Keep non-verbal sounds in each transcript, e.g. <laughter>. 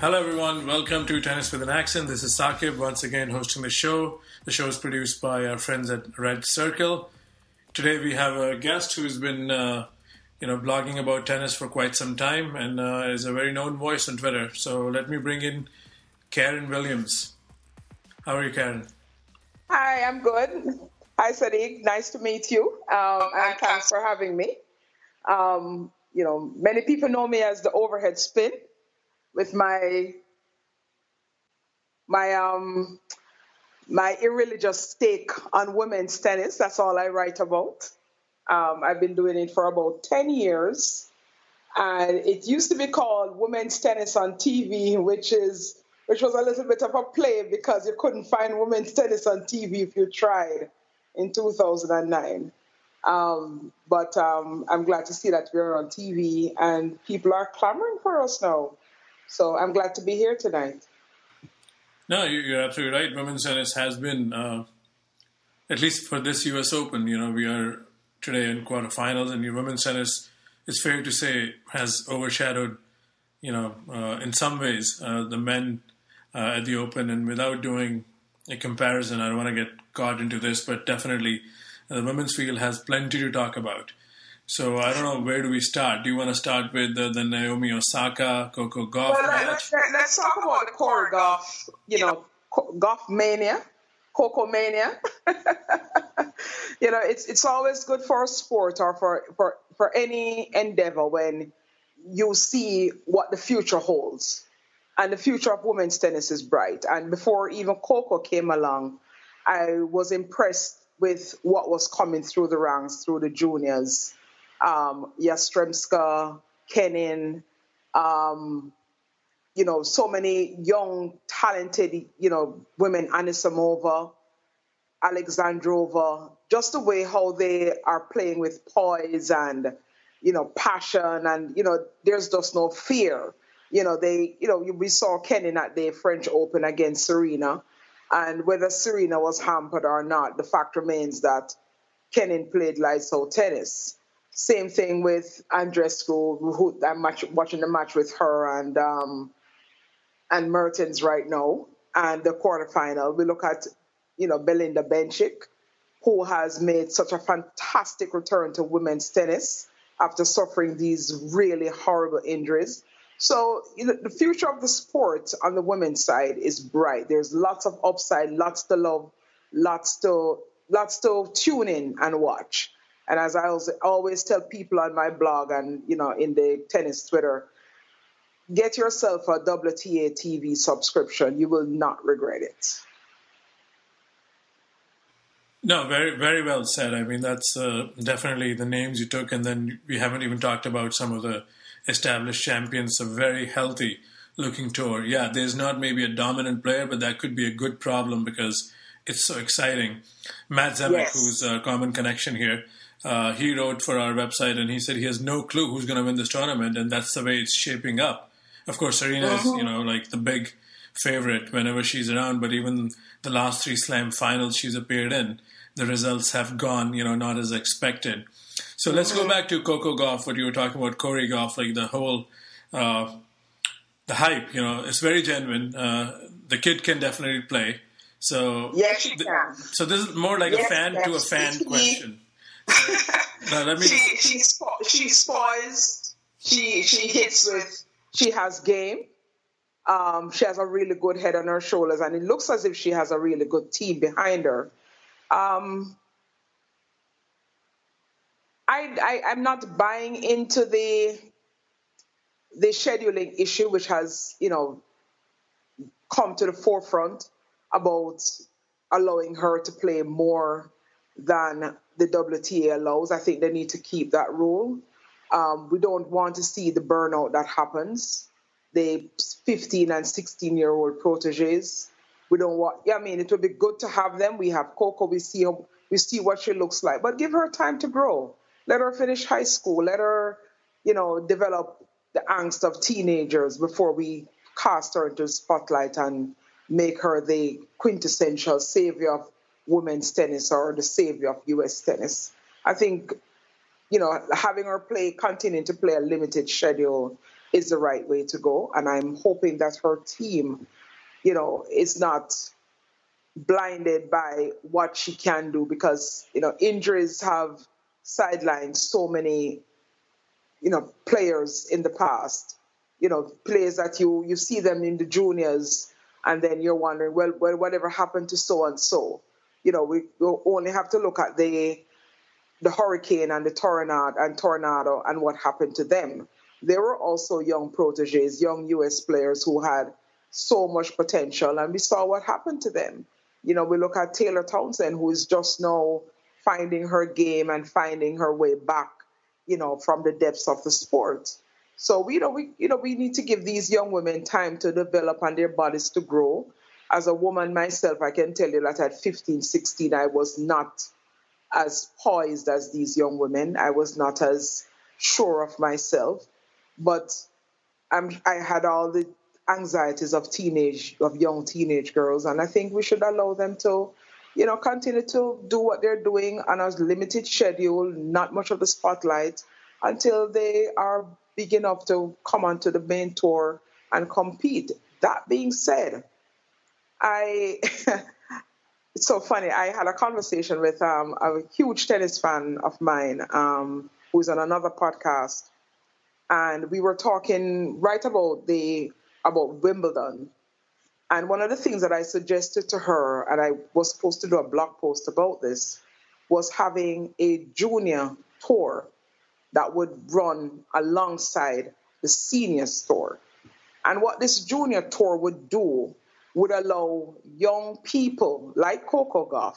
Hello, everyone. Welcome to Tennis with an Accent. This is Sakib once again hosting the show. The show is produced by our friends at Red Circle. Today we have a guest who's been, uh, you know, blogging about tennis for quite some time and uh, is a very known voice on Twitter. So let me bring in Karen Williams. How are you, Karen? Hi, I'm good. Hi, Sadiq. Nice to meet you. Um, and thanks for having me. Um, you know, many people know me as the overhead spin with my my um my irreligious take on women's tennis. That's all I write about. Um, I've been doing it for about ten years, and it used to be called Women's Tennis on TV, which is which was a little bit of a play because you couldn't find women's tennis on TV if you tried in 2009. Um, but um, I'm glad to see that we're on TV and people are clamoring for us now. So I'm glad to be here tonight. No, you're absolutely right. Women's tennis has been, uh, at least for this U.S. Open, you know, we are today in quarterfinals, and your women's tennis, it's fair to say, has overshadowed, you know, uh, in some ways, uh, the men uh, at the Open. And without doing a comparison, I don't want to get caught into this, but definitely the women's field has plenty to talk about. So I don't know where do we start. Do you want to start with the, the Naomi Osaka Coco Gauff well, match? Let's, let's talk about the Cori Gauff, you know, Gauff mania, Coco mania. <laughs> you know, it's it's always good for a sport or for for for any endeavor when you see what the future holds. And the future of women's tennis is bright. And before even Coco came along, I was impressed with what was coming through the ranks through the juniors um, Yastremska, Kenin, um, you know, so many young, talented, you know, women, Anisimova, Alexandrova, just the way how they are playing with poise and, you know, passion and, you know, there's just no fear. You know, they, you know, we saw Kenin at the French Open against Serena. And whether Serena was hampered or not, the fact remains that Kenin played lights out tennis. Same thing with Andreescu, who I'm watching the match with her and um, and Mertens right now. And the quarterfinal, we look at you know Belinda Bencic, who has made such a fantastic return to women's tennis after suffering these really horrible injuries. So you know, the future of the sport on the women's side is bright. There's lots of upside, lots to love, lots to lots to tune in and watch. And as I always tell people on my blog and you know in the tennis Twitter, get yourself a WTA TV subscription. You will not regret it. No, very very well said. I mean, that's uh, definitely the names you took, and then we haven't even talked about some of the established champions. A very healthy looking tour. Yeah, there's not maybe a dominant player, but that could be a good problem because it's so exciting. Matt Zemek, yes. who's a common connection here, uh, he wrote for our website and he said he has no clue who's going to win this tournament, and that's the way it's shaping up. Of course, Serena is you know like the big favorite whenever she's around, but even the last three Slam finals she's appeared in, the results have gone you know not as expected. So let's go back to Coco Gauff, what you were talking about, Cori Gauff, like the whole. Uh, the hype, you know, it's very genuine. Uh, the kid can definitely play. So yes, she can. So this is more like yes, a fan to a fan question no, let me. She she spo- she spoils. She she hits with. She has game. Um, she has a really good head on her shoulders, and it looks as if she has a really good team behind her. Um, I, I I'm not buying into the the scheduling issue, which has you know come to the forefront about allowing her to play more than the WTA allows. I think they need to keep that rule. Um, we don't want to see the burnout that happens. The 15 and 16 year old proteges. We don't want. I mean, it would be good to have them. We have Coco. We see her, we see what she looks like, but give her time to grow. Let her finish high school. Let her, you know, develop the angst of teenagers before we cast her into the spotlight and make her the quintessential savior of women's tennis or the savior of U.S. tennis. I think, you know, having her play, continuing to play a limited schedule is the right way to go. And I'm hoping that her team, you know, is not blinded by what she can do because, you know, injuries have sidelined so many, you know, players in the past. You know, players that you you see them in the juniors and then you're wondering, well, well whatever happened to so and so? You know, we, only have to look at the the hurricane and the tornado and tornado and what happened to them. There were also young proteges, young US players who had so much potential, and we saw what happened to them. You know, we look at Taylor Townsend, who is just now finding her game and finding her way back, you know, from the depths of the sport. So you know we you know we need to give these young women time to develop and their bodies to grow. As a woman myself, I can tell you that at 15, 16, I was not as poised as these young women. I was not as sure of myself, but I'm, I had all the anxieties of teenage, of young teenage girls, and I think we should allow them to, you know, continue to do what they're doing on a limited schedule, not much of the spotlight, until they are big enough to come onto the main tour and compete. That being said, I <laughs> it's so funny. I had a conversation with um, a huge tennis fan of mine um, who's on another podcast, and we were talking right about the about Wimbledon. And one of the things that I suggested to her, and I was supposed to do a blog post about this, was having a junior tour that would run alongside the senior tour. And what this junior tour would do would allow young people like Coco Gauff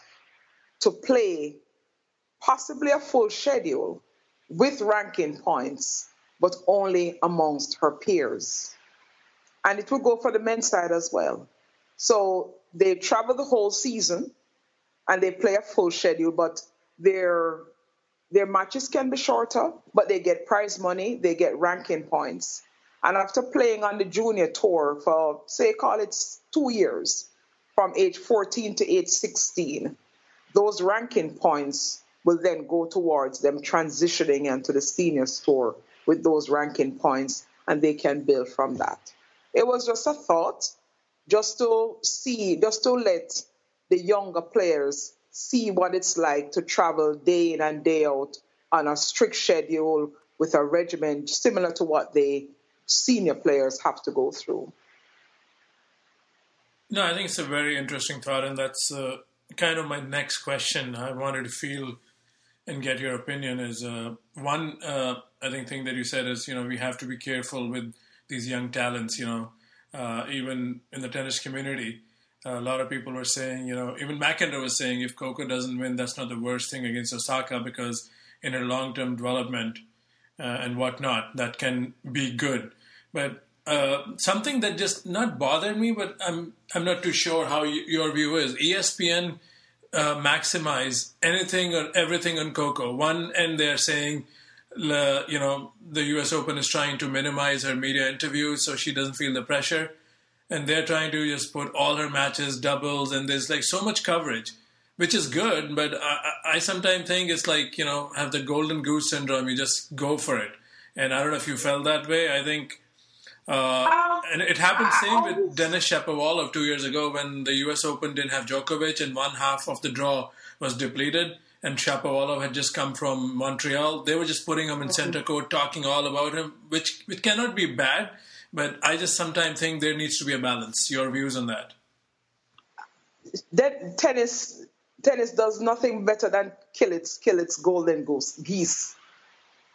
to play possibly a full schedule with ranking points, but only amongst her peers. And it would go for the men's side as well. So they travel the whole season and they play a full schedule, but their their matches can be shorter, but they get prize money, they get ranking points. And after playing on the junior tour for, say, call it two years, from age 14 to age 16, those ranking points will then go towards them transitioning into the senior tour with those ranking points, and they can build from that. It was just a thought, just to see, just to let the younger players see what it's like to travel day in and day out on a strict schedule with a regimen similar to what they senior players have to go through. No, I think it's a very interesting thought, and that's uh, kind of my next question. I wanted to feel and get your opinion. Is uh, one, uh, I think, thing that you said is you know we have to be careful with these young talents. You know, uh, even in the tennis community, a lot of people were saying, you know, even McEnroe was saying if Coco doesn't win, that's not the worst thing against Osaka because in her long-term development uh, and whatnot, that can be good. But uh, something that just not bothered me, but I'm I'm not too sure how your view is. ESPN uh, maximize anything or everything on Coco. One and they're saying, uh, you know, the U.S. Open is trying to minimize her media interviews so she doesn't feel the pressure, and they're trying to just put all her matches doubles, and there's like so much coverage which is good, but I, I sometimes think it's like, you know, have the golden goose syndrome. You just go for it. And I don't know if you felt that way. I think, uh, um, and it happened same with Denis Shapovalov two years ago when the U.S. Open didn't have Djokovic and one half of the draw was depleted. And Shapovalov had just come from Montreal. They were just putting him in center court, talking all about him, which which cannot be bad. But I just sometimes think there needs to be a balance. Your views on that? That tennis tennis does nothing better than kill its kill its golden goose geese.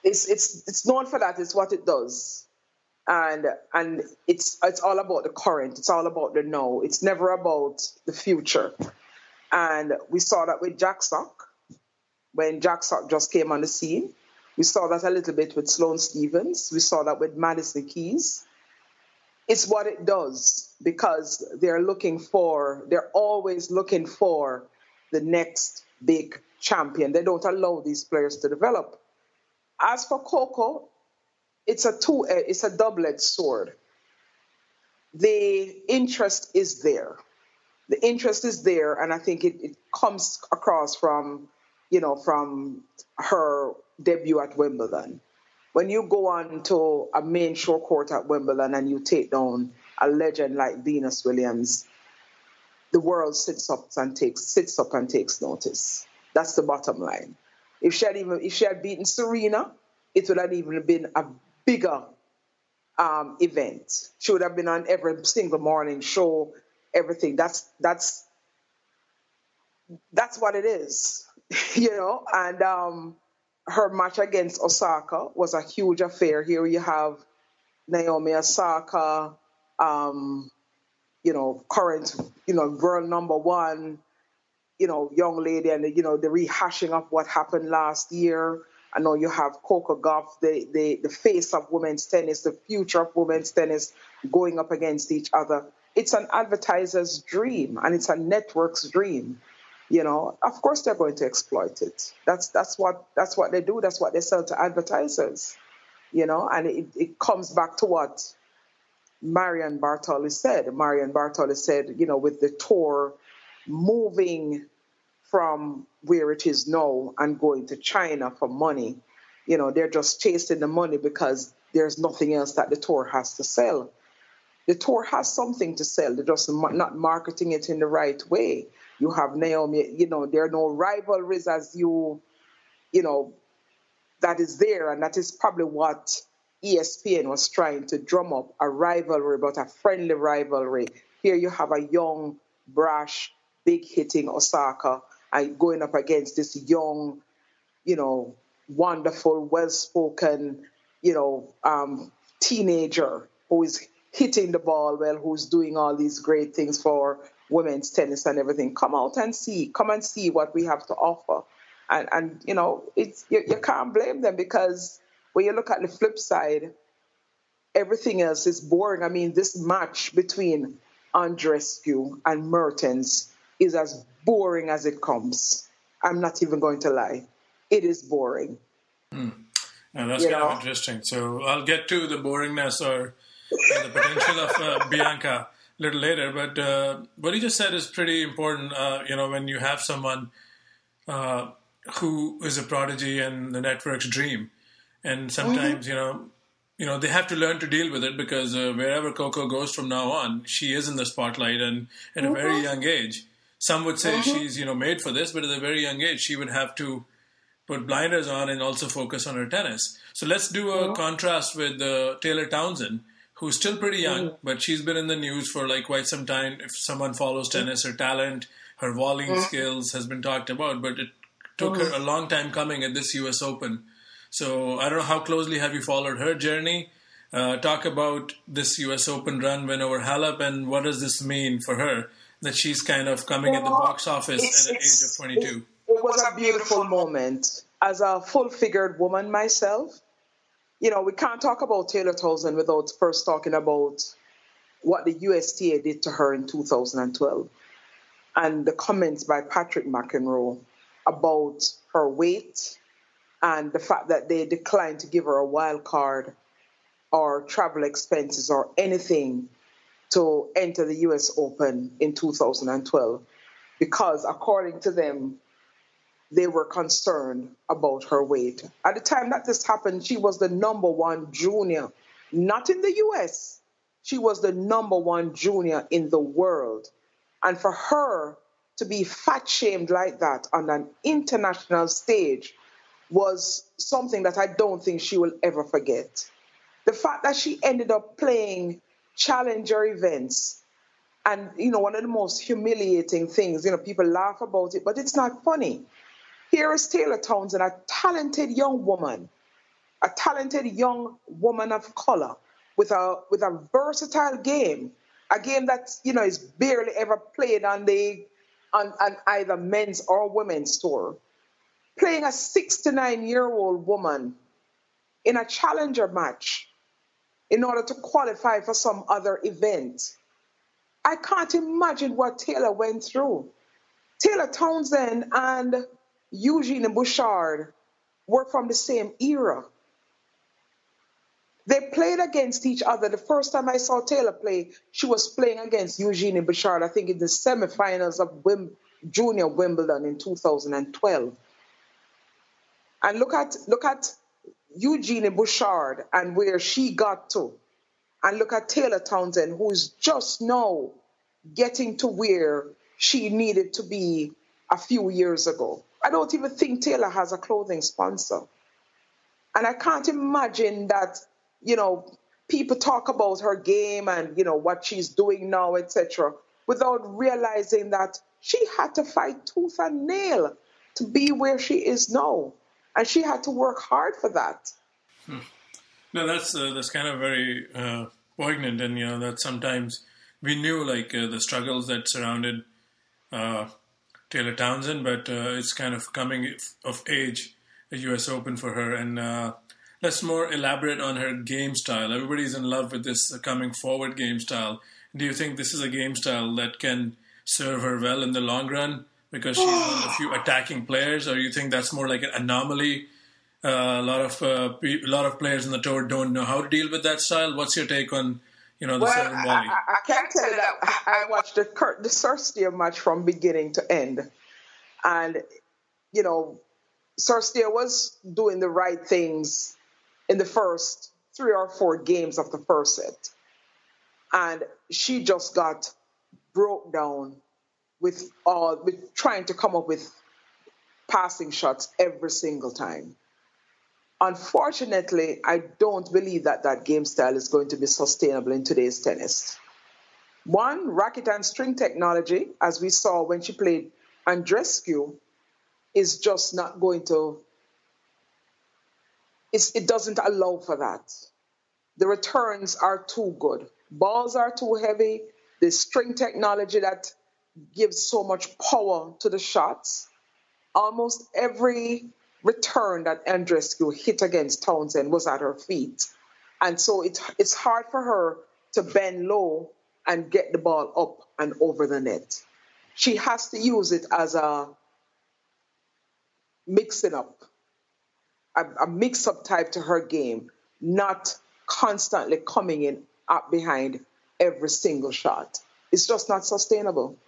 It's it's it's known for that. It's what it does, and and it's it's all about the current. It's all about the now. It's never about the future. And we saw that with Jack Sock when Jack Sock just came on the scene. We saw that a little bit with Sloane Stevens. We saw that with Madison Keys. It's what it does because they're looking for, they're always looking for the next big champion. They don't allow these players to develop. As for Coco, it's a two eh, it's a double-edged sword. The interest is there. The interest is there, and I think it, it comes across from, you know, from her debut at Wimbledon. when you go on to a main short court at Wimbledon and you take down a legend like Venus Williams, the world sits up and takes sits up and takes notice. That's the bottom line. If she had even if she had beaten Serena, it would have even been a bigger um, event. She would have been on every single morning show, everything. That's that's that's what it is, <laughs> you know. And um, her match against Osaka was a huge affair. Here you have Naomi Osaka, um, you know, current, you know, world number one, you know, young lady, and you know, the rehashing of what happened last year. I know you have Coco Gauff, the, the, the face of women's tennis, the future of women's tennis, going up against each other. It's an advertiser's dream and it's a network's dream. You know, of course they're going to exploit it. That's that's what that's what they do. That's what they sell to advertisers. You know, and it, it comes back to what Marion Bartoli said. Marion Bartoli said, you know, with the tour moving from where it is now and going to China for money, you know, they're just chasing the money because there's nothing else that the tour has to sell. The tour has something to sell. They're just not marketing it in the right way. You have Naomi, you know, there are no rivalries as you, you know, that is there. And that is probably what ESPN was trying to drum up a rivalry, but a friendly rivalry. Here you have a young, brash, big hitting Osaka and going up against this young, you know, wonderful, well spoken, you know, um, teenager who is hitting the ball well, who's doing all these great things for women's tennis and everything. Come out and see, come and see what we have to offer. And, and you know, it's you, you can't blame them because when you look at the flip side, everything else is boring. I mean, this match between Andreescu and Mertens is as boring as it comes. I'm not even going to lie. It is boring. mm-hmm. that's you kind know? of interesting. So I'll get to the boringness or the potential of uh, <laughs> Bianca a little later. But uh, what you just said is pretty important. Uh, you know, when you have someone uh, who is a prodigy and the network's dream, and sometimes mm-hmm. you know you know they have to learn to deal with it because uh, wherever Coco goes from now on, she is in the spotlight and at mm-hmm. a very mm-hmm. young age. Some would say mm-hmm. she's you know made for this, but at a very young age, she would have to put blinders on and also focus on her tennis. So let's do a mm-hmm. contrast with uh, Taylor Townsend, who's still pretty young, mm-hmm. but she's been in the news for like quite some time. If someone follows tennis, her talent, her volleying skills has been talked about, but it took her a long time coming at this U.S. Open so I don't know how closely have you followed her journey. Uh, talk about this U.S. Open run win over Halep, and what does this mean for her that she's kind of coming well, at the box office at the age of 22? It was a beautiful moment. As a full-figured woman myself, you know, we can't talk about Taylor Townsend without first talking about what the USTA did to her in 2012 and the comments by Patrick McEnroe about her weight, and the fact that they declined to give her a wild card or travel expenses or anything to enter the US Open in 2012 because, according to them, they were concerned about her weight. At the time that this happened, she was the number one junior, not in the US. She was the number one junior in the world. And for her to be fat shamed like that on an international stage was something that I don't think she will ever forget. The fact that she ended up playing challenger events and you know one of the most humiliating things you know people laugh about it but it's not funny here is taylor townsend a talented young woman a talented young woman of color with a with a versatile game a game that you know is barely ever played on the on, on either men's or women's tour playing a 69 year old woman in a challenger match in order to qualify for some other event. I can't imagine what Taylor went through. Taylor Townsend and Eugenie Bouchard were from the same era. They played against each other. The first time I saw Taylor play, she was playing against Eugenie Bouchard, I think in the semifinals of Wim- Junior Wimbledon in 2012. And look at look at Eugenie Bouchard and where she got to, and look at Taylor Townsend, who's just now getting to where she needed to be a few years ago. I don't even think Taylor has a clothing sponsor. And I can't imagine that, you know, people talk about her game and, you know, what she's doing now, etc., without realizing that she had to fight tooth and nail to be where she is now. And she had to work hard for that. Hmm. No, that's uh, that's kind of very uh, poignant, and you know that sometimes we knew like uh, the struggles that surrounded uh, Taylor Townsend, but uh, it's kind of coming of age, a U.S. Open for her, and uh, let's more elaborate on her game style. Everybody's in love with this coming forward game style. Do you think this is a game style that can serve her well in the long run because she's one of the few attacking players, or you think that's more like an anomaly? Uh, a lot of uh, a lot of players in the tour don't know how to deal with that style. What's your take on you know, the well, serve and volley. I, I, can't tell you that I watched the Kurt, the Cirstea match from beginning to end, and you know, Cirstea was doing the right things in the first three or four games of the first set, and she just got broke down with all with trying to come up with passing shots every single time. Unfortunately, I don't believe that that game style is going to be sustainable in today's tennis. One, racket and string technology, as we saw when she played Andreescu, is just not going to, it doesn't allow for that. The returns are too good. Balls are too heavy. The string technology that gives so much power to the shots. Almost every return that Andreescu hit against Townsend was at her feet. And so it, it's hard for her to bend low and get the ball up and over the net. She has to use it as a mixing up, a, a mix up type to her game, not constantly coming in up behind every single shot. It's just not sustainable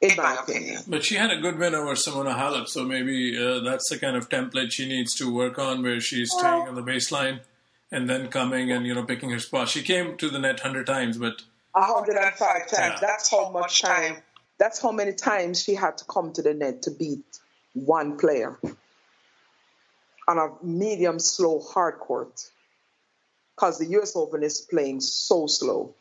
in my opinion. But she had a good win over Simona Halep, so maybe uh, that's the kind of template she needs to work on, where she's staying on the baseline and then coming and you know picking her spot. She came to the net hundred times, but hundred and five times. Yeah. That's how much time. That's how many times she had to come to the net to beat one player on a medium slow hard court because the U.S. Open is playing so slow.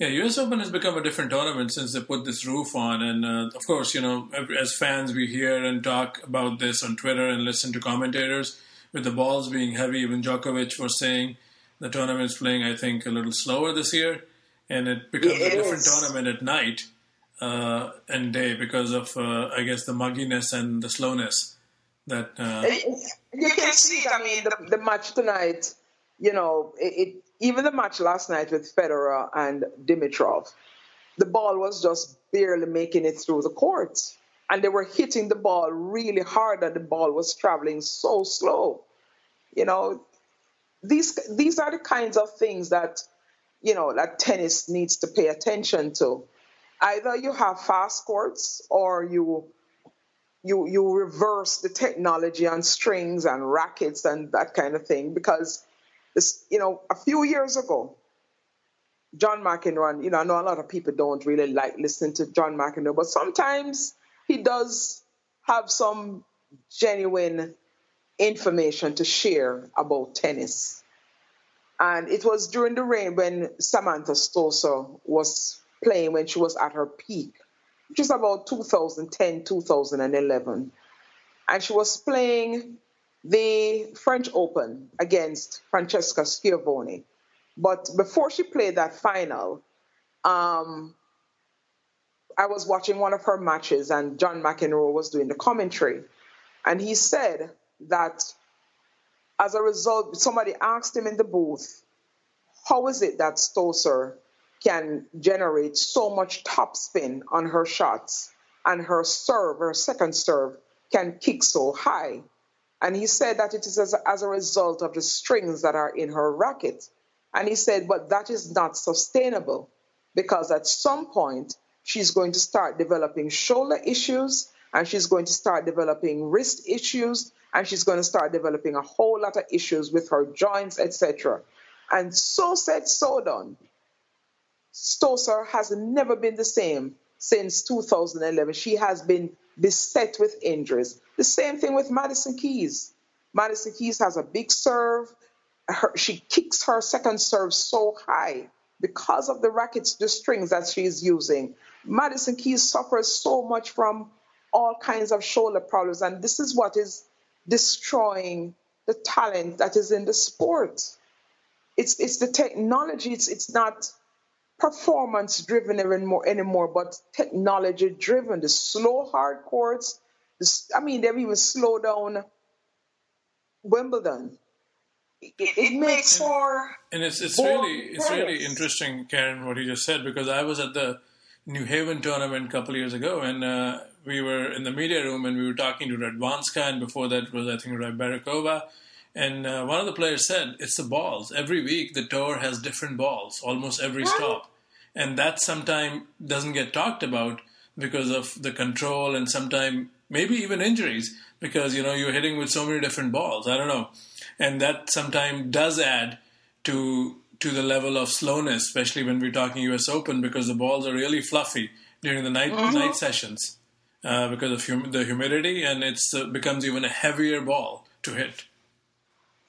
Yeah, U.S. Open has become a different tournament since they put this roof on, and uh, of course, you know, as fans, we hear and talk about this on Twitter and listen to commentators. With the balls being heavy, even Djokovic was saying the tournament's playing, I think, a little slower this year, and it becomes it a different tournament at night uh, and day because of, uh, I guess, the mugginess and the slowness that. Uh, you can see. I mean, the, the match tonight. You know, it, it even the match last night with Federer and Dimitrov, the ball was just barely making it through the court. And they were hitting the ball really hard, and the ball was traveling so slow. You know, these these are the kinds of things that you know that tennis needs to pay attention to. Either you have fast courts or you you you reverse the technology on strings and rackets and that kind of thing because this, you know, a few years ago, John McEnroe, you know, I know a lot of people don't really like listening to John McEnroe, but sometimes he does have some genuine information to share about tennis. And it was during the reign when Samantha Stosur was playing when she was at her peak, which is about 2010, 2011. And she was playing the French Open against Francesca Schiavone. But before she played that final, um, I was watching one of her matches and John McEnroe was doing the commentary. And he said that as a result, somebody asked him in the booth, how is it that Stosur can generate so much topspin on her shots and her serve, her second serve, can kick so high? And he said that it is as, as a result of the strings that are in her racket. And he said, but that is not sustainable because at some point she's going to start developing shoulder issues and she's going to start developing wrist issues and she's going to start developing a whole lot of issues with her joints, etc. And so said, so done. Stosur has never been the same since 2011. She has been beset with injuries. The same thing with Madison Keys. Madison Keys has a big serve. Her, she kicks her second serve so high because of the rackets, the strings that she's using. Madison Keys suffers so much from all kinds of shoulder problems, and this is what is destroying the talent that is in the sport. It's it's the technology. It's it's not performance driven anymore anymore, but technology driven. The slow hard courts. I mean, they've even slowed down Wimbledon. It, it, makes for and it's it's really it's really interesting, Karen, what you just said because I was at the New Haven tournament a couple years ago, and uh, we were in the media room and we were talking to Radwanska, and before that was I think Rybarikova, and uh, one of the players said it's the balls. Every week the tour has different balls, almost every stop, and that sometimes doesn't get talked about because of the control and sometimes maybe even injuries because you know you're hitting with so many different balls. I don't know, and that sometimes does add to to the level of slowness, especially when we're talking U.S. Open, because the balls are really fluffy during the night mm-hmm. night sessions uh, because of hum- the humidity, and it uh, becomes even a heavier ball to hit.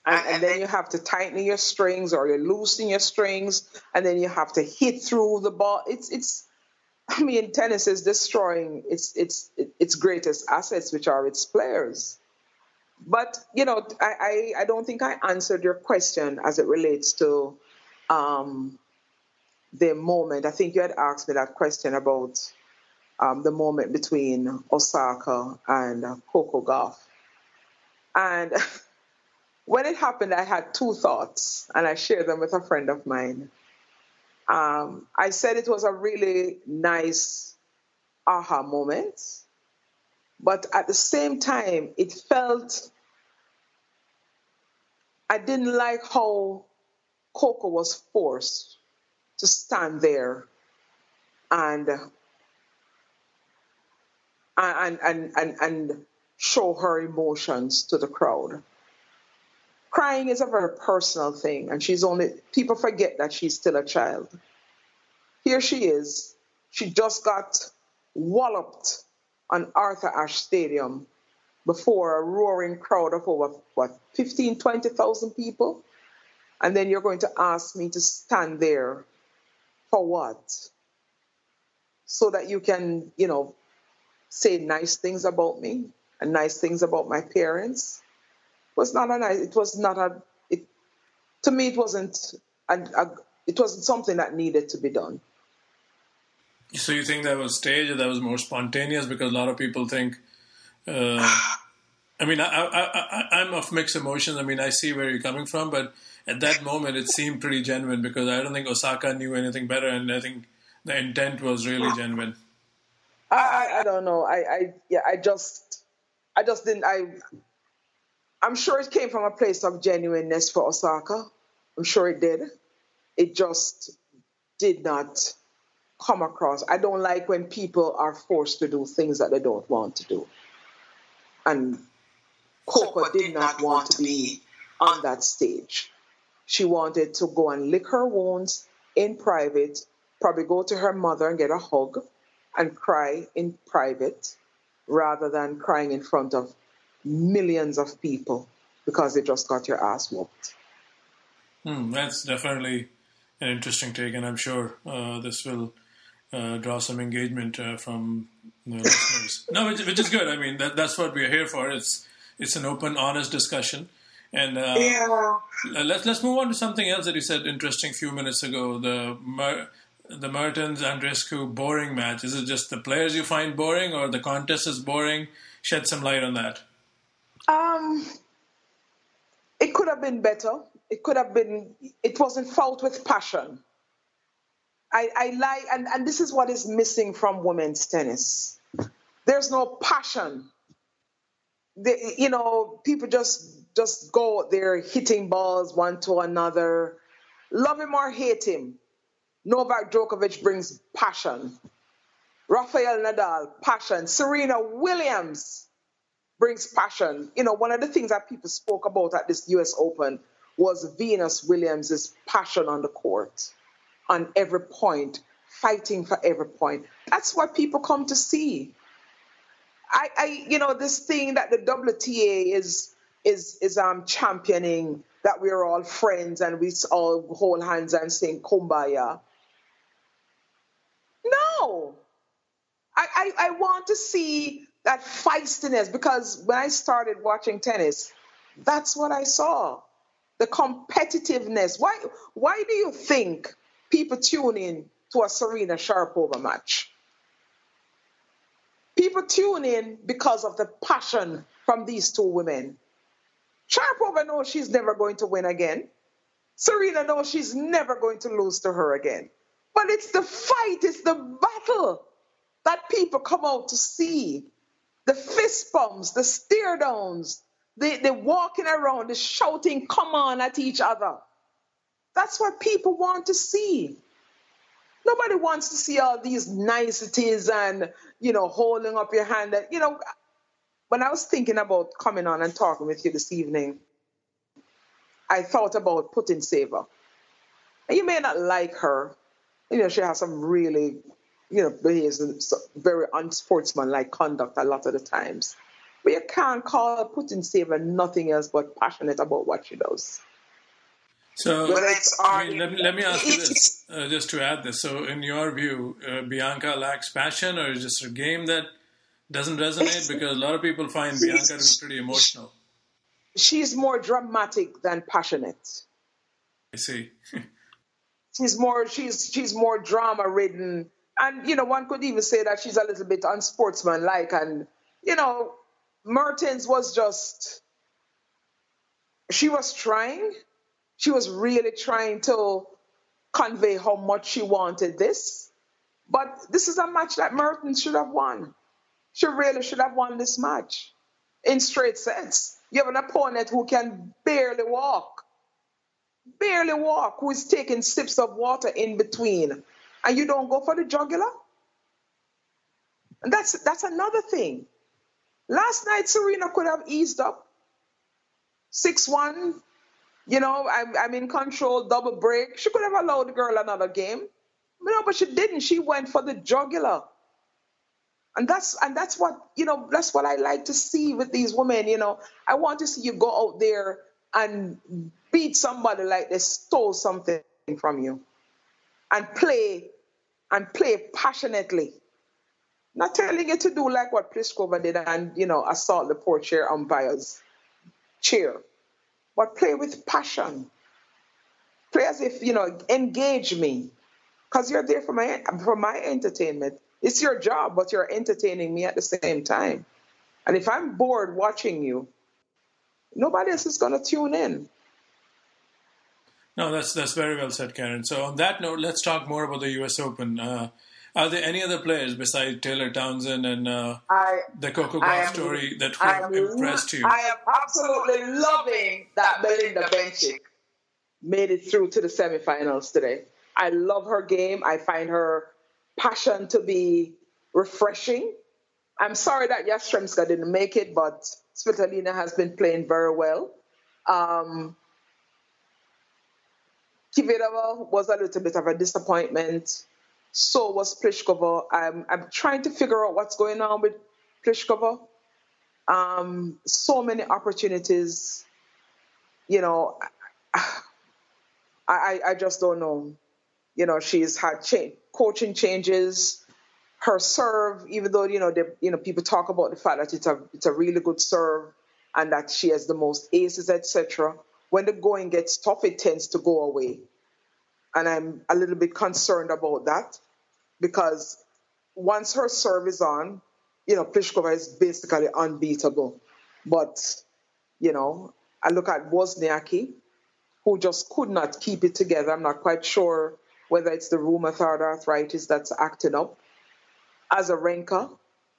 And, and, then you have to tighten your strings, or you loosen your strings, and then you have to hit through the ball. It's it's. I mean, tennis is destroying its its its greatest assets, which are its players. But you know, I, I, I don't think I answered your question as it relates to um, the moment. I think you had asked me that question about um, the moment between Osaka and uh, Coco Gauff And <laughs> when it happened, I had two thoughts, and I shared them with a friend of mine. Um, I said it was a really nice aha moment, but at the same time, it felt I didn't like how Coco was forced to stand there and and and and, and show her emotions to the crowd. Crying is a very personal thing, and she's only people forget that she's still a child. Here she is. She just got walloped on Arthur Ashe Stadium before a roaring crowd of over what 15 20,000 people and then you're going to ask me to stand there for what? So that you can, you know, say nice things about me and nice things about my parents. It was not a nice, it was not a, it, to me, it wasn't, a, a, it wasn't something that needed to be done. So you think that was staged or that was more spontaneous? Because a lot of people think, uh, I mean, I, I, I, I'm of mixed emotions. I mean, I see where you're coming from, but at that moment it seemed pretty genuine because I don't think Osaka knew anything better, and I think the intent was really genuine. I, I, I don't know. I, I yeah, I just I just didn't I I'm sure it came from a place of genuineness for Osaka. I'm sure it did. It just did not come across. I don't like when people are forced to do things that they don't want to do. And Coco did not want to be on that stage. She wanted to go and lick her wounds in private, probably go to her mother and get a hug and cry in private rather than crying in front of millions of people because they just got your ass whooped. Hmm, that's definitely an interesting take, and I'm sure uh, this will uh, draw some engagement uh, from the <laughs> listeners. No, which, which, is good. I mean, that, that's what we're here for. It's it's an open, honest discussion. And uh, yeah. let's let's move on to something else that you said interesting a few minutes ago. The Mer- the Mertens Andreescu boring match. Is it just the players you find boring, or the contest is boring? Shed some light on that. Um, it could have been better. It could have been. It wasn't fought with passion. I, I like, and, and this is what is missing from women's tennis. There's no passion. You know, people just just go out there hitting balls one to another. Love him or hate him. Novak Djokovic brings passion. Rafael Nadal, passion. Serena Williams brings passion. You know, one of the things that people spoke about at this US Open was Venus Williams' passion on the court, on every point, fighting for every point. That's what people come to see. I, I you know, this thing that the WTA is is is um championing that we're all friends and we all hold hands and sing kumbaya. No. I, I, I want to see that feistiness because when I started watching tennis, that's what I saw. The competitiveness. Why why do you think people tune in to a Serena Sharapova match? People tune in because of the passion from these two women. Sharapova knows she's never going to win again. Serena knows she's never going to lose to her again. But it's the fight, it's the battle that people come out to see. The fist bumps, the stare downs, the, the walking around, the shouting, come on at each other. That's what people want to see. Nobody wants to see all these niceties and, you know, holding up your hand. And, you know, when I was thinking about coming on and talking with you this evening, I thought about Putintseva. And you may not like her. You know, she has some really, you know, behaves very unsportsmanlike conduct a lot of the times. But you can't call Putin Putintseva nothing else but passionate about what she does. So, I mean, let, let, me ask you this, uh, just to add this. So, in your view, uh, Bianca lacks passion, or is just a game that doesn't resonate <laughs> because a lot of people find Bianca to be pretty emotional. She's more dramatic than passionate. I see. <laughs> she's more she's she's more drama ridden, and you know one could even say that she's a little bit unsportsmanlike. And you know, Mertens was just she was trying, she was really trying to convey how much she wanted this. But this is a match that Mertens should have won. She really should have won this match in straight sets. You have an opponent who can barely walk, barely walk, who is taking sips of water in between, and you don't go for the jugular. And that's that's another thing. Last night, Serena could have eased up. 6 1, you know, I'm, I'm in control, double break. She could have allowed the girl another game. No, but she didn't. She went for the jugular and that's and that's what you know that's what i like to see with these women you know i want to see you go out there and beat somebody like they stole something from you and play and play passionately not telling you to do like what Pliskova did and you know assault the poor chair umpires cheer but play with passion play as if you know engage me because you're there for my for my entertainment it's your job, but you're entertaining me at the same time. And if I'm bored watching you, nobody else is to tune in. No, that's that's very well said, Karen. So on that note, let's talk more about the U.S. Open. Uh, are there any other players besides Taylor Townsend and uh, I, the Coco Gauff story that have impressed you? I am absolutely loving that Belinda Bencic made it through to the semifinals today. I love her game. I find her passion to be refreshing. I'm sorry that Yastremska didn't make it, but Svitolina has been playing very well. Um, Kvitova was a little bit of a disappointment. So was Pliskova. I'm, I'm trying to figure out what's going on with Pliskova. Um, so many opportunities. You know, I, I, I just don't know. You know, she's had cha- coaching changes. Her serve, even though you know, you know, people talk about the fact that it's a it's a really good serve and that she has the most aces, etc. When the going gets tough, it tends to go away, and I'm a little bit concerned about that because once her serve is on, you know, Pliskova is basically unbeatable. But you know, I look at Wozniacki, who just could not keep it together. I'm not quite sure whether it's the rheumatoid arthritis that's acting up. As a ranker,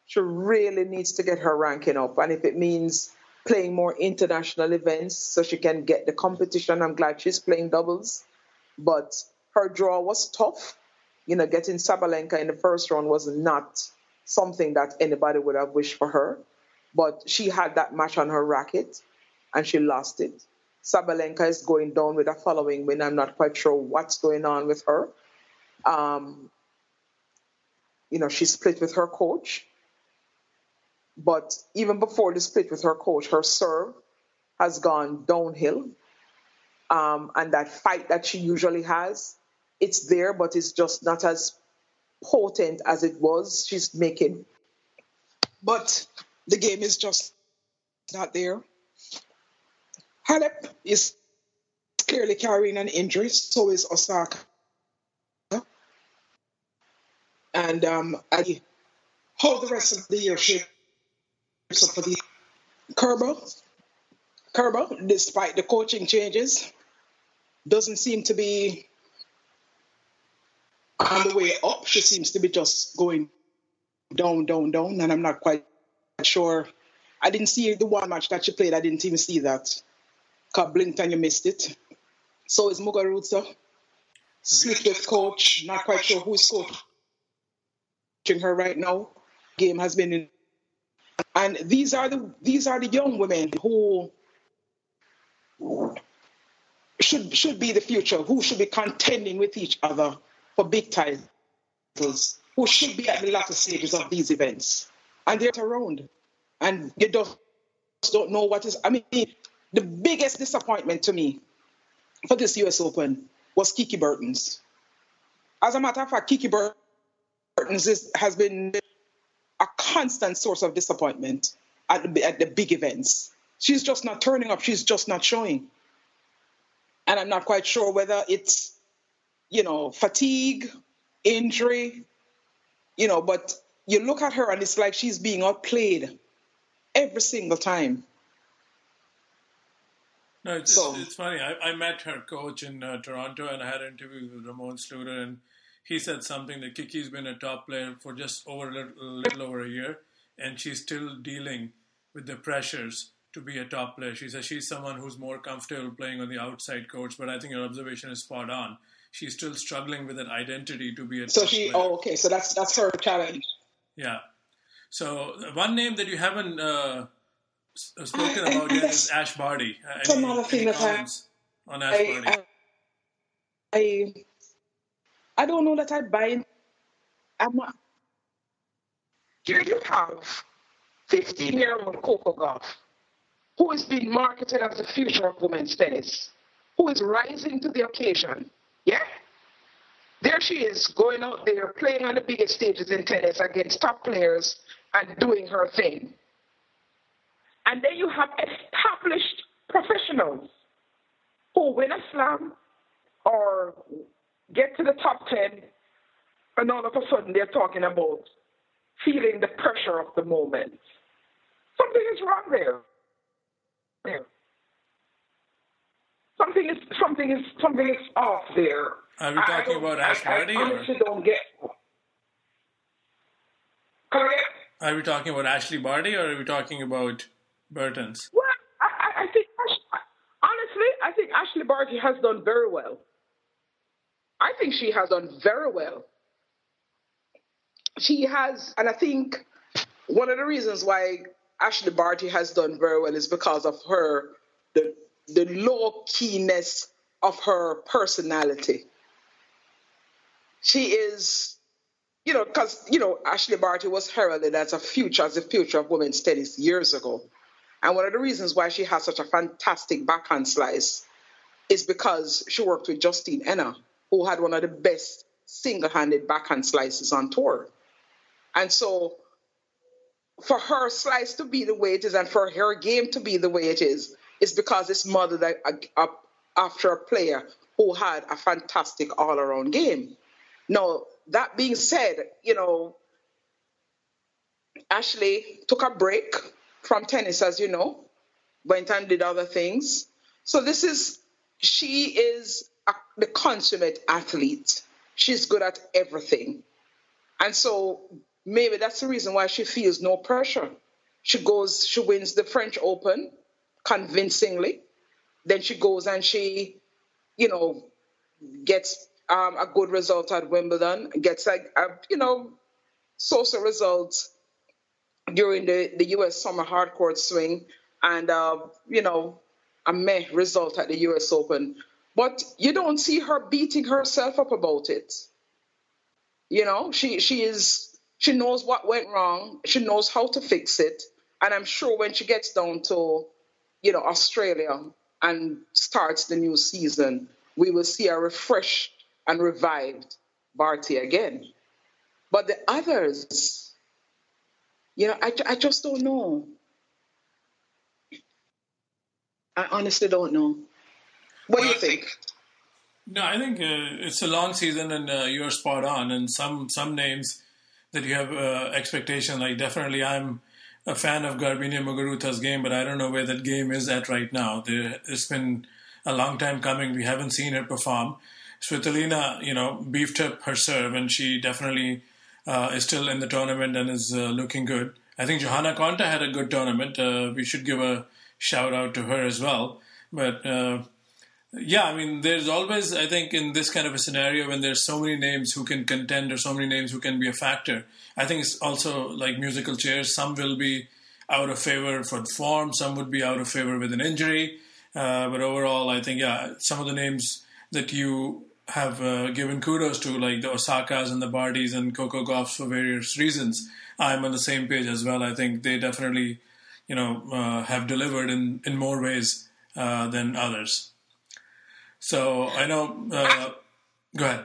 she really needs to get her ranking up. And if it means playing more international events so she can get the competition, I'm glad she's playing doubles. But her draw was tough. You know, getting Sabalenka in the first round was not something that anybody would have wished for her. but she had that match on her racket and she lost it. Sabalenka is going down with a following win. I'm not quite sure what's going on with her. Um, you know, she split with her coach. But even before the split with her coach, her serve has gone downhill. Um, and that fight that she usually has, it's there, but it's just not as potent as it was. She's making. But the game is just not there. Halep is clearly carrying an injury, so is Osaka. And um, I hope the rest of the year shapes for the Kerber. Kerber, despite the coaching changes, doesn't seem to be on the way up. She seems to be just going down, down, down, and I'm not quite sure. I didn't see the one match that she played. I didn't even see that. Cause blinked and you missed it. So is Muguruza. Split with coach. Not quite sure who's coaching her right now. Game has been in. And these are the these are the young women who should should be the future, who should be contending with each other for big titles, who should be at the latter stages of these events. And they're around. And you just don't know what is I mean, the biggest disappointment to me for this US Open was Kiki Bertens. As a matter of fact, Kiki Bertens is, has been a constant source of disappointment at the, at the big events. She's just not turning up. She's just not showing. And I'm not quite sure whether it's, you know, fatigue, injury, you know, but you look at her and it's like she's being outplayed every single time. No, it's, so, it's funny. I, I met her coach in uh, Toronto and I had an interview with Ramon Sluiter, and he said something that Kiki's been a top player for just over a little, little over a year, and she's still dealing with the pressures to be a top player. She says she's someone who's more comfortable playing on the outside coach, but I think your observation is spot on. She's still struggling with that identity to be a so she. Player. Oh, okay. So that's that's her challenge. Yeah. So one name that you haven't uh, spoken about yet is Ash Barty. Uh, another thing that I, on Ash I, Barty? I, I, don't know that I buy. I'm not. Here you have 15 year old Coco Gauff, who is being marketed as the future of women's tennis, who is rising to the occasion. Yeah? There she is, going out there, playing on the biggest stages in tennis against top players and doing her thing. And then you have established professionals who win a slam or get to the top 10, and all of a sudden they're talking about feeling the pressure of the moment. Something is wrong there. there. Something is something is something is off there. Are we talking about Ash Barty? I, I honestly or? don't get. Again? Are we talking about Ashley Barty or are we talking about Bertens? Well, I, I think honestly, I think Ashley Barty has done very well. I think she has done very well. She has, and I think one of the reasons why Ashley Barty has done very well is because of her the the low keyness of her personality. She is, you know, because you know Ashley Barty was heralded as a future as the future of women's tennis years ago. And one of the reasons why she has such a fantastic backhand slice is because she worked with Justine Henin, who had one of the best single-handed backhand slices on tour. And so for her slice to be the way it is and for her game to be the way it is, is because it's modeled uh, uh, after a player who had a fantastic all-around game. Now, that being said, you know, Ashley took a break from tennis, as you know, went and did other things. So this is, she is the consummate athlete. She's good at everything. And so maybe that's the reason why she feels no pressure. She goes, she wins the French Open convincingly. Then she goes and she, you know, gets um, a good result at Wimbledon, gets a, you know, so-so results during the, the U.S. Summer Hardcourt Swing, and uh, you know, a meh result at the U.S. Open. But you don't see her beating herself up about it. You know, she she is she knows what went wrong. She knows how to fix it, and I'm sure when she gets down to, you know, Australia and starts the new season, we will see a refreshed and revived Barty again. But the others, you know, I, I just don't know. I honestly don't know. What do you think? No, I think uh, it's a long season, and uh, you're spot on. And some some names that you have uh, expectation, like definitely, I'm a fan of Garbiñe Muguruza's game, but I don't know where that game is at right now. There, it's been a long time coming. We haven't seen her perform. Svitolina, you know, beefed up her serve, and she definitely uh, is still in the tournament and is uh, looking good. I think Johanna Konta had a good tournament. Uh, we should give a shout out to her as well. But uh, yeah, I mean, there's always, I think, in this kind of a scenario when there's so many names who can contend or so many names who can be a factor. I think it's also like musical chairs. Some will be out of favor for the form, some would be out of favor with an injury. Uh, but overall, I think, yeah, some of the names that you have uh, given kudos to, like the Osakas and the Bartys and Coco Gauffs for various reasons, I'm on the same page as well. I think they definitely, you know, uh, have delivered in, in more ways uh, than others. So I know. Uh, go ahead.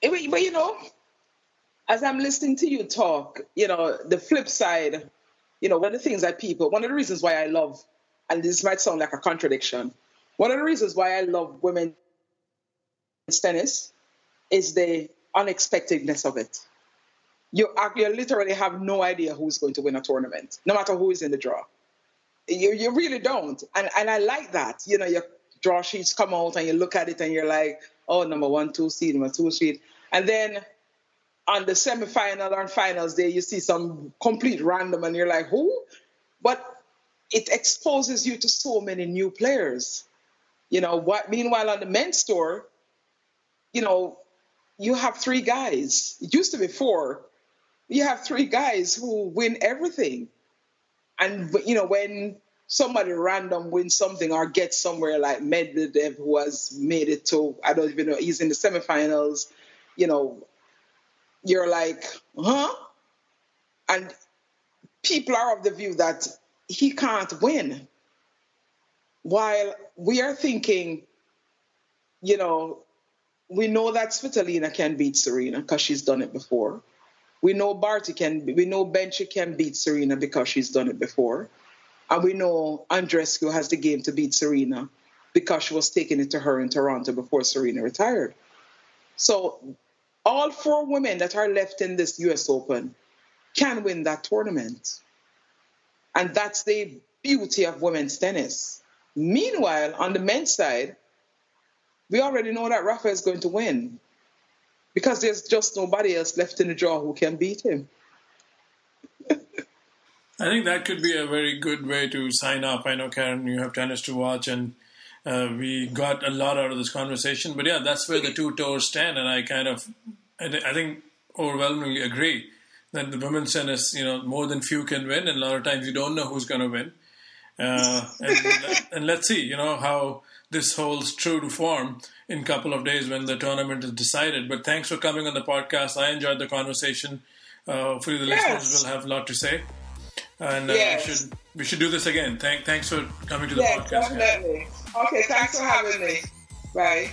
But you know, as I'm listening to you talk, you know, the flip side, you know, one of the things that people, one of the reasons why I love, and this might sound like a contradiction, one of the reasons why I love women's tennis is the unexpectedness of it. You, you literally have no idea who's going to win a tournament, no matter who is in the draw. You, you really don't. And, and I like that. You know, your draw sheets come out and you look at it and you're like, oh, number one, two seed, number two seed. And then on the semifinal or finals day, you see some complete random and you're like, who? But it exposes you to so many new players. You know, what meanwhile on the men's tour, you know, you have three guys. It used to be four. You have three guys who win everything. And you know, when somebody random wins something or gets somewhere like Medvedev, who has made it to I don't even know he's in the semifinals, you know, you're like, huh? And people are of the view that he can't win. While we are thinking, you know, we know that Svitolina can beat Serena because she's done it before. We know Barty can, we know Bencic can beat Serena because she's done it before. And we know Andreescu has the game to beat Serena because she was taking it to her in Toronto before Serena retired. So all four women that are left in this US Open can win that tournament. And that's the beauty of women's tennis. Meanwhile, on the men's side, we already know that Rafa is going to win because there's just nobody else left in the draw who can beat him. <laughs> I think that could be a very good way to sign up. I know, Karen, you have tennis to watch, and uh, we got a lot out of this conversation. But yeah, that's where the two tours stand, and I kind of, I think, overwhelmingly agree that the women's tennis, you know, more than few can win, and a lot of times you don't know who's going to win. Uh, and, and let's see, you know, how this holds true to form in a couple of days when the tournament is decided. But thanks for coming on the podcast. I enjoyed the conversation. Uh, hopefully, the yes. listeners will have a lot to say. And uh, yes. we should we should do this again. Thank, thanks for coming to the yes, podcast. Definitely. Okay, thanks for having me. Bye.